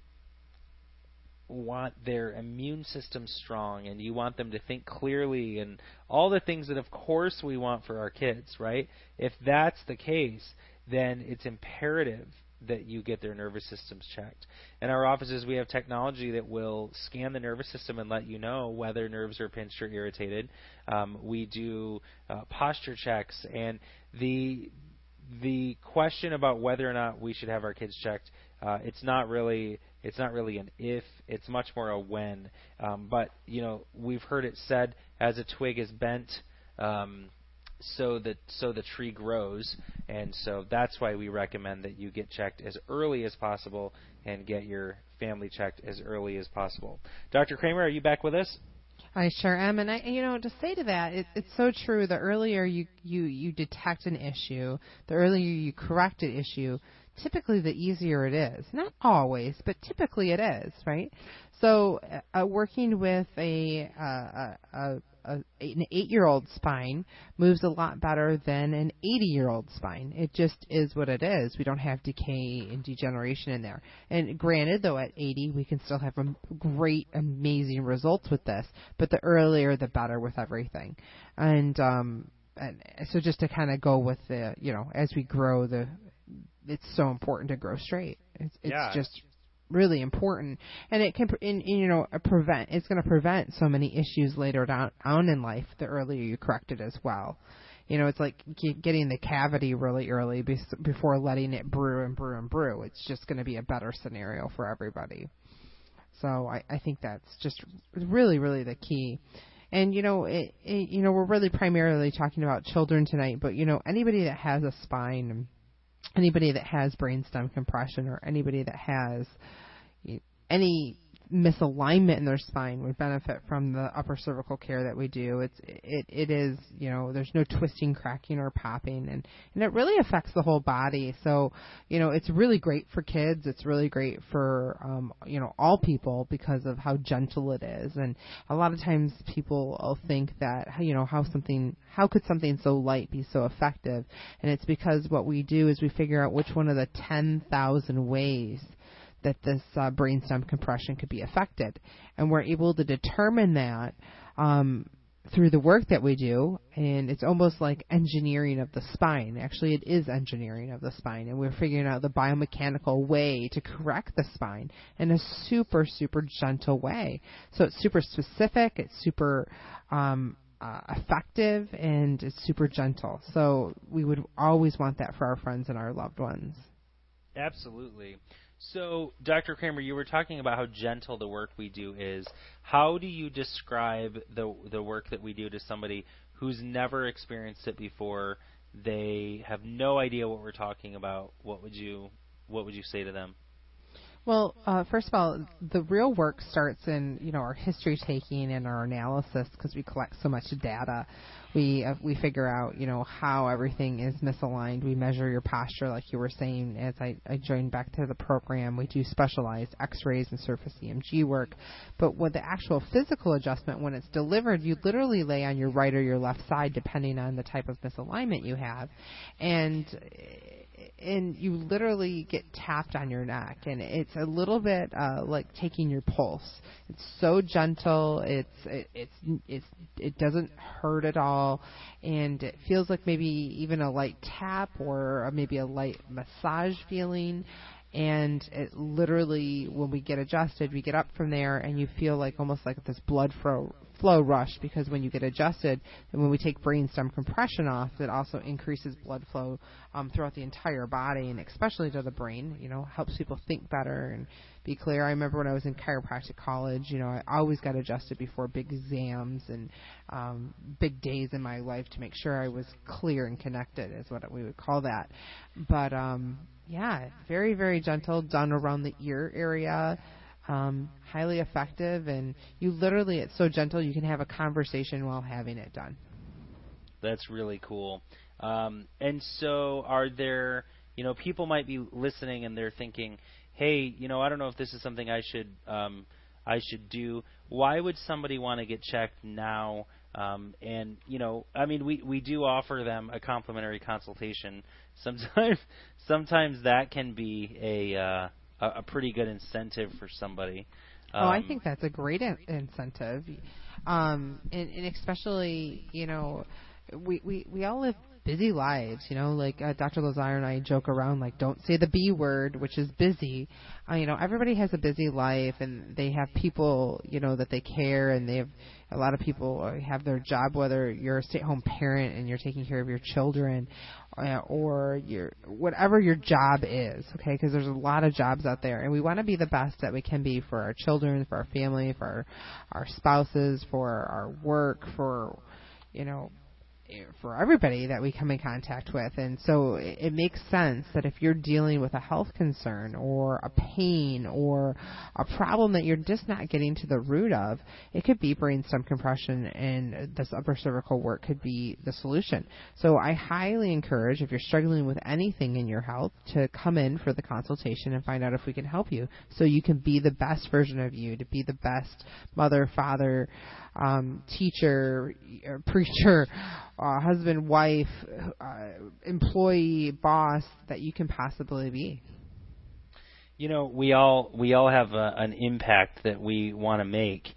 want their immune system strong and you want them to think clearly and all the things that of course we want for our kids, right? If that's the case, then it's imperative that you get their nervous systems checked. In our offices, we have technology that will scan the nervous system and let you know whether nerves are pinched or irritated. Um, we do uh, posture checks, and the the question about whether or not we should have our kids checked, uh, it's not really it's not really an if, it's much more a when. Um, but you know, we've heard it said, as a twig is bent. Um, so that so the tree grows, and so that's why we recommend that you get checked as early as possible and get your family checked as early as possible. Dr. Kramer, are you back with us? I sure am, and I, you know, to say to that, it, it's so true. The earlier you you you detect an issue, the earlier you correct an issue, typically the easier it is. Not always, but typically it is, right? So, uh, working with a, uh, a, a an eight year old spine moves a lot better than an 80 year old spine. It just is what it is. We don't have decay and degeneration in there. And granted, though, at 80, we can still have great, amazing results with this, but the earlier the better with everything. And, um, and so just to kind of go with the, you know, as we grow, the it's so important to grow straight. It's, it's yeah. just really important, and it can, in, in, you know, prevent. It's going to prevent so many issues later down on in life. The earlier you correct it as well. You know, it's like getting the cavity really early before letting it brew and brew and brew. It's just going to be a better scenario for everybody. So I, I think that's just really, really the key. And you know, it, it, you know, we're really primarily talking about children tonight, but you know, anybody that has a spine anybody that has brainstem compression or anybody that has any misalignment in their spine would benefit from the upper cervical care that we do. It's it it is you know there's no twisting, cracking, or popping, and and it really affects the whole body. So you know it's really great for kids. It's really great for um, you know all people because of how gentle it is. And a lot of times people will think that you know how something how could something so light be so effective, and it's because what we do is we figure out which one of the ten thousand ways that this uh, brainstem compression could be affected. And we're able to determine that um, through the work that we do, and it's almost like engineering of the spine. Actually, it is engineering of the spine, and we're figuring out the biomechanical way to correct the spine in a super, super gentle way. So it's super specific, it's super um, uh, effective, and it's super gentle. So we would always want that for our friends and our loved ones. Absolutely. So, Dr. Kramer, you were talking about how gentle the work we do is. How do you describe the the work that we do to somebody who's never experienced it before? They have no idea what we're talking about. What would you what would you say to them? Well, uh, first of all, the real work starts in you know our history taking and our analysis because we collect so much data. We uh, we figure out you know how everything is misaligned. We measure your posture, like you were saying. As I, I joined back to the program, we do specialized X-rays and surface EMG work. But with the actual physical adjustment, when it's delivered, you literally lay on your right or your left side, depending on the type of misalignment you have, and and you literally get tapped on your neck and it's a little bit uh like taking your pulse. It's so gentle. It's it, it's it's it doesn't hurt at all. And it feels like maybe even a light tap or maybe a light massage feeling. And it literally when we get adjusted we get up from there and you feel like almost like this blood flow flow rush because when you get adjusted and when we take brainstem compression off it also increases blood flow um, throughout the entire body and especially to the brain you know helps people think better and be clear i remember when i was in chiropractic college you know i always got adjusted before big exams and um, big days in my life to make sure i was clear and connected is what we would call that but um yeah, very very gentle, done around the ear area. Um, highly effective, and you literally, it's so gentle you can have a conversation while having it done. That's really cool. Um, and so, are there, you know, people might be listening and they're thinking, hey, you know, I don't know if this is something I should, um, I should do. Why would somebody want to get checked now? Um, and you know, I mean, we we do offer them a complimentary consultation. Sometimes, [laughs] sometimes that can be a uh, a, pretty good incentive for somebody. Um, oh, I think that's a great in- incentive, um, and, and especially you know, we we we all live busy lives, you know, like uh, Dr. Lazar and I joke around like don't say the B word, which is busy. Uh, you know, everybody has a busy life and they have people, you know, that they care and they have a lot of people have their job whether you're a stay-at-home parent and you're taking care of your children uh, Uh, or your whatever your job is, okay? Because there's a lot of jobs out there and we want to be the best that we can be for our children, for our family, for our, our spouses, for our work, for you know for everybody that we come in contact with. And so it, it, makes sense that if you're dealing with a health concern or a pain or a problem that you're just not getting to the root of, it could be brainstem compression and this upper cervical work could be the solution. So I highly encourage if you're struggling with anything in your health to come in for the consultation and find out if we can help you so you can be the best version of you, to be the best mother, father, um, teacher, [laughs] preacher, uh, husband, wife, uh, employee, boss that you can possibly be. You know, we all we all have a, an impact that we want to make,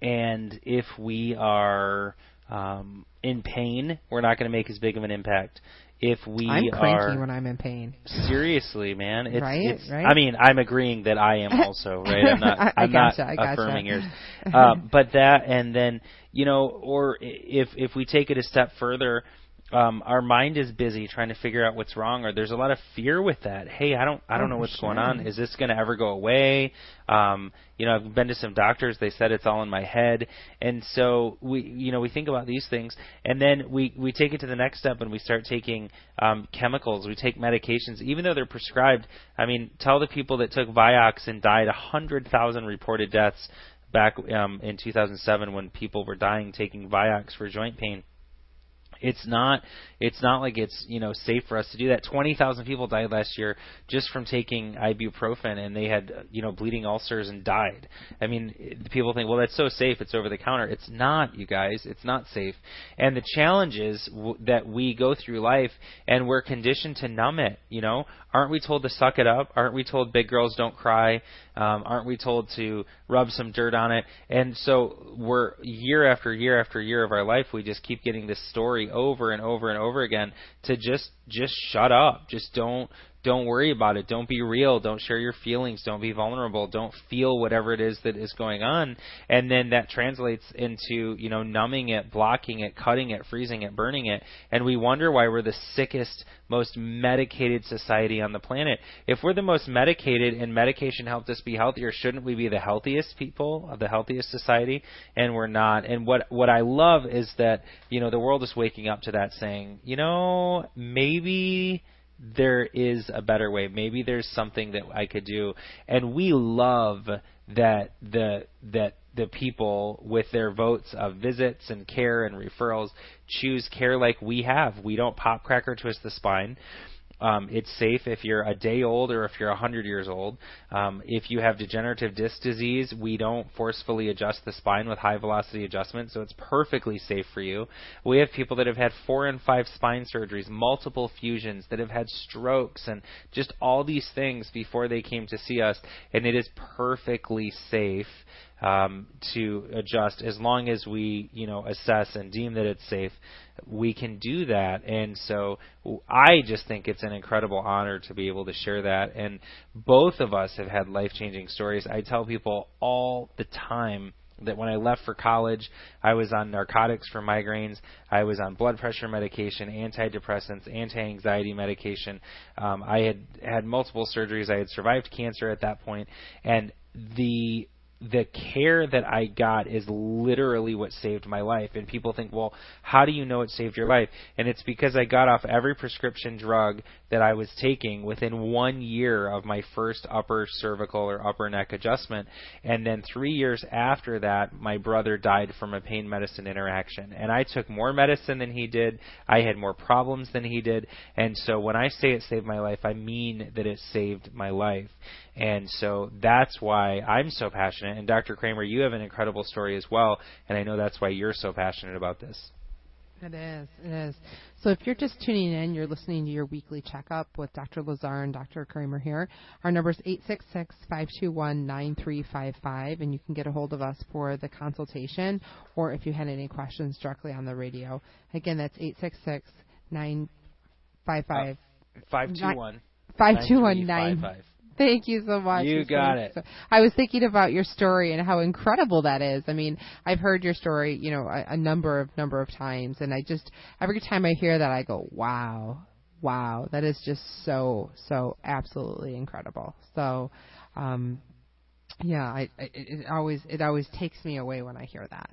and if we are um, in pain, we're not going to make as big of an impact if we I'm cranky are when I'm in pain. Seriously, man. It's, right, it's, right. I mean, I'm agreeing that I am also [laughs] right. I'm not. I, I'm gotcha, not I gotcha. affirming yours. Um, [laughs] but that, and then you know, or if if we take it a step further, um, our mind is busy trying to figure out what's wrong, or there's a lot of fear with that. Hey, I don't, I don't know what's going on. Is this going to ever go away? Um, you know, I've been to some doctors. They said it's all in my head, and so we, you know, we think about these things, and then we we take it to the next step, and we start taking um, chemicals. We take medications, even though they're prescribed. I mean, tell the people that took Vioxx and died a hundred thousand reported deaths back um, in 2007 when people were dying taking Vioxx for joint pain it's not it's not like it's you know safe for us to do that. Twenty thousand people died last year just from taking ibuprofen, and they had you know bleeding ulcers and died. I mean, people think, well, that's so safe. It's over the counter. It's not, you guys. It's not safe. And the challenge is w- that we go through life and we're conditioned to numb it. You know, aren't we told to suck it up? Aren't we told big girls don't cry? Um, aren't we told to rub some dirt on it? And so we're year after year after year of our life, we just keep getting this story over and over and over again to just just shut up. Just don't don't worry about it. Don't be real. Don't share your feelings. Don't be vulnerable. Don't feel whatever it is that is going on. And then that translates into, you know, numbing it, blocking it, cutting it, freezing it, burning it. And we wonder why we're the sickest, most medicated society on the planet. If we're the most medicated and medication helped us be healthier, shouldn't we be the healthiest people of the healthiest society? And we're not. And what what I love is that, you know, the world is waking up to that saying, you know, maybe there is a better way. Maybe there's something that I could do. And we love that the that the people with their votes of visits and care and referrals choose care like we have. We don't pop cracker twist the spine. Um, it's safe if you're a day old or if you're 100 years old. Um, if you have degenerative disc disease, we don't forcefully adjust the spine with high velocity adjustment, so it's perfectly safe for you. We have people that have had four and five spine surgeries, multiple fusions, that have had strokes, and just all these things before they came to see us, and it is perfectly safe um, to adjust as long as we, you know, assess and deem that it's safe. We can do that, and so I just think it's an incredible honor to be able to share that. And both of us have had life-changing stories. I tell people all the time that when I left for college, I was on narcotics for migraines. I was on blood pressure medication, antidepressants, anti-anxiety medication. Um, I had had multiple surgeries. I had survived cancer at that point, and the the care that I got is literally what saved my life. And people think, well, how do you know it saved your life? And it's because I got off every prescription drug that I was taking within one year of my first upper cervical or upper neck adjustment. And then three years after that, my brother died from a pain medicine interaction. And I took more medicine than he did. I had more problems than he did. And so when I say it saved my life, I mean that it saved my life. And so that's why I'm so passionate. And Dr. Kramer, you have an incredible story as well, and I know that's why you're so passionate about this. It is. It is. So if you're just tuning in, you're listening to your weekly checkup with Dr. Lazar and Dr. Kramer here. Our number is 866-521-9355, and you can get a hold of us for the consultation or if you had any questions directly on the radio. Again, that's 866 955 521 521 Thank you so much. You got it. I was thinking about your story and how incredible that is. I mean, I've heard your story, you know, a, a number of number of times, and I just every time I hear that, I go, "Wow, wow, that is just so so absolutely incredible." So, um, yeah, I, I it always it always takes me away when I hear that.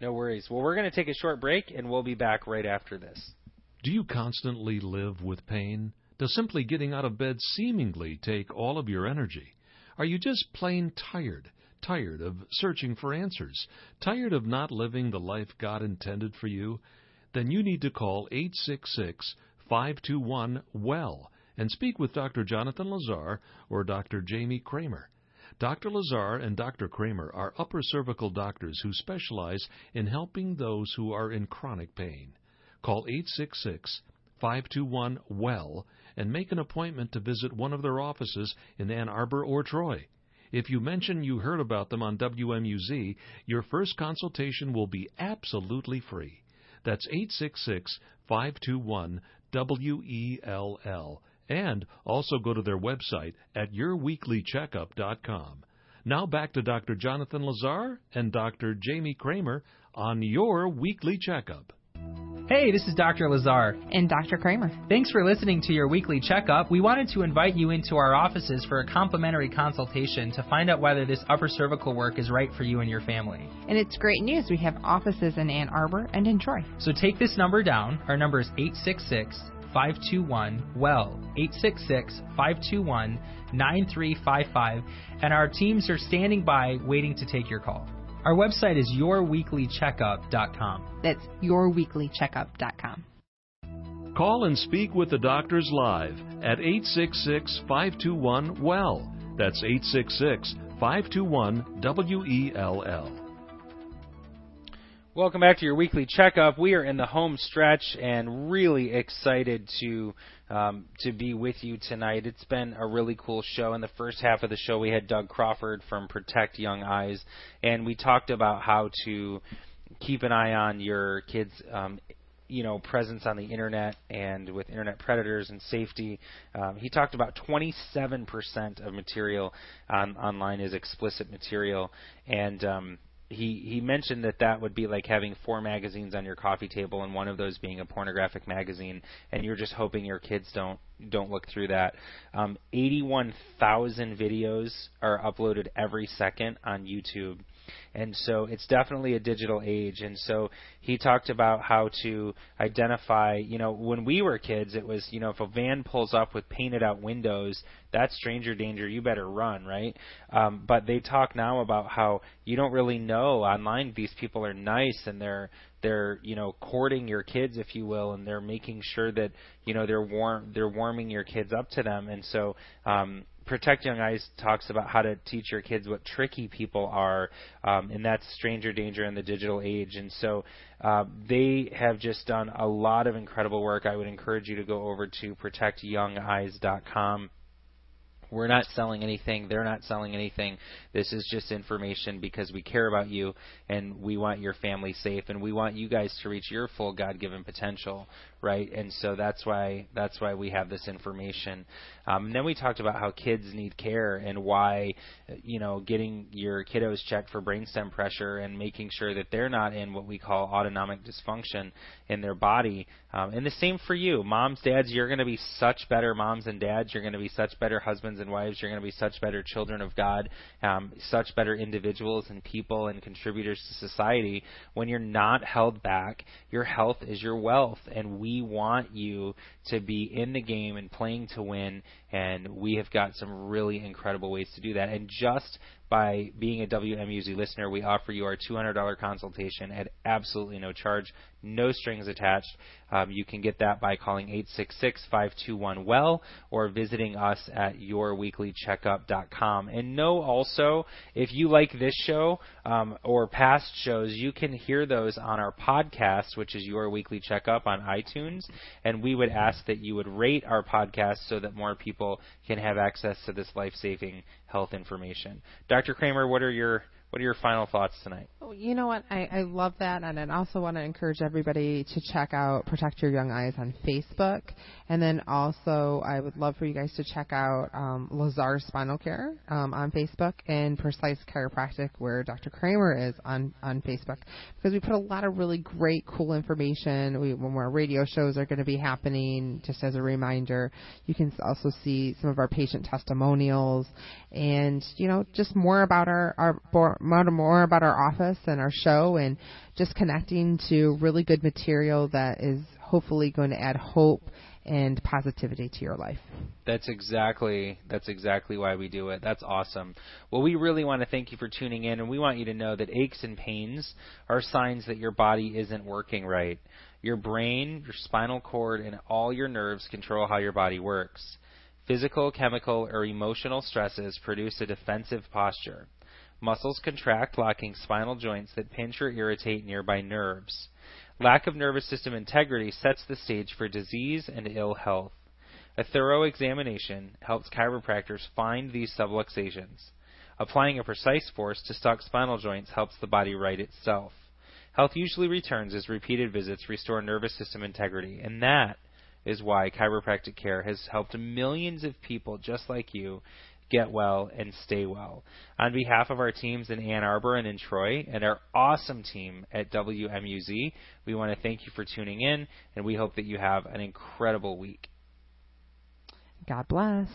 No worries. Well, we're going to take a short break, and we'll be back right after this. Do you constantly live with pain? Does simply getting out of bed seemingly take all of your energy? Are you just plain tired? Tired of searching for answers? Tired of not living the life God intended for you? Then you need to call 866 521 WELL and speak with Dr. Jonathan Lazar or Dr. Jamie Kramer. Dr. Lazar and Dr. Kramer are upper cervical doctors who specialize in helping those who are in chronic pain. Call 866 521 WELL and make an appointment to visit one of their offices in Ann Arbor or Troy. If you mention you heard about them on WMUZ, your first consultation will be absolutely free. That's 866 521 WELL. And also go to their website at yourweeklycheckup.com. Now back to Dr. Jonathan Lazar and Dr. Jamie Kramer on your weekly checkup. Hey, this is Dr. Lazar. And Dr. Kramer. Thanks for listening to your weekly checkup. We wanted to invite you into our offices for a complimentary consultation to find out whether this upper cervical work is right for you and your family. And it's great news. We have offices in Ann Arbor and in Troy. So take this number down. Our number is 866 521 WELL. 866 521 9355. And our teams are standing by waiting to take your call. Our website is yourweeklycheckup.com. That's yourweeklycheckup.com. Call and speak with the doctors live at 866 521 WELL. That's 866 521 WELL. Welcome back to your weekly checkup. We are in the home stretch and really excited to um, to be with you tonight. It's been a really cool show. In the first half of the show, we had Doug Crawford from Protect Young Eyes, and we talked about how to keep an eye on your kids' um, you know presence on the internet and with internet predators and safety. Um, he talked about 27% of material on, online is explicit material, and um, he he mentioned that that would be like having four magazines on your coffee table and one of those being a pornographic magazine and you're just hoping your kids don't don't look through that. Um, 81,000 videos are uploaded every second on YouTube and so it's definitely a digital age. And so he talked about how to identify. You know, when we were kids, it was you know if a van pulls up with painted out windows, that's stranger danger. You better run, right? Um, but they talk now about how you don't really know online. These people are nice and they're they're you know courting your kids, if you will, and they're making sure that you know they're warm they're warming your kids up to them. And so um, Protect Young Eyes talks about how to teach your kids what tricky people are, um, and that's stranger danger in the digital age. And so uh, they have just done a lot of incredible work. I would encourage you to go over to protectyoungeyes.com we're not selling anything. They're not selling anything. This is just information because we care about you and we want your family safe and we want you guys to reach your full God-given potential, right? And so that's why that's why we have this information. Um, and then we talked about how kids need care and why, you know, getting your kiddos checked for brainstem pressure and making sure that they're not in what we call autonomic dysfunction in their body. Um, and the same for you, moms, dads. You're going to be such better moms and dads. You're going to be such better husbands and wives. You're going to be such better children of God, um, such better individuals and people and contributors to society when you're not held back. Your health is your wealth, and we want you to be in the game and playing to win. And we have got some really incredible ways to do that. And just by being a WMUZ listener, we offer you our $200 consultation at absolutely no charge, no strings attached. Um, you can get that by calling 866-521-WELL or visiting us at yourweeklycheckup.com. And know also, if you like this show um, or past shows, you can hear those on our podcast, which is Your Weekly Checkup on iTunes. And we would ask that you would rate our podcast so that more people can have access to this life-saving health information. Dr. Kramer, what are your what are your final thoughts tonight? Oh, you know what? I, I love that, and I also want to encourage everybody to check out Protect Your Young Eyes on Facebook, and then also I would love for you guys to check out um, Lazar Spinal Care um, on Facebook and Precise Chiropractic, where Dr. Kramer is on on Facebook, because we put a lot of really great, cool information. We, when our radio shows are going to be happening, just as a reminder, you can also see some of our patient testimonials, and you know just more about our our more, more about our office and our show and just connecting to really good material that is hopefully going to add hope and positivity to your life. That's exactly that's exactly why we do it. That's awesome. Well, we really want to thank you for tuning in and we want you to know that aches and pains are signs that your body isn't working right. Your brain, your spinal cord and all your nerves control how your body works. Physical, chemical, or emotional stresses produce a defensive posture. Muscles contract, locking spinal joints that pinch or irritate nearby nerves. Lack of nervous system integrity sets the stage for disease and ill health. A thorough examination helps chiropractors find these subluxations. Applying a precise force to stuck spinal joints helps the body right itself. Health usually returns as repeated visits restore nervous system integrity, and that is why chiropractic care has helped millions of people just like you get well, and stay well. On behalf of our teams in Ann Arbor and in Troy, and our awesome team at WMUZ, we want to thank you for tuning in, and we hope that you have an incredible week. God bless.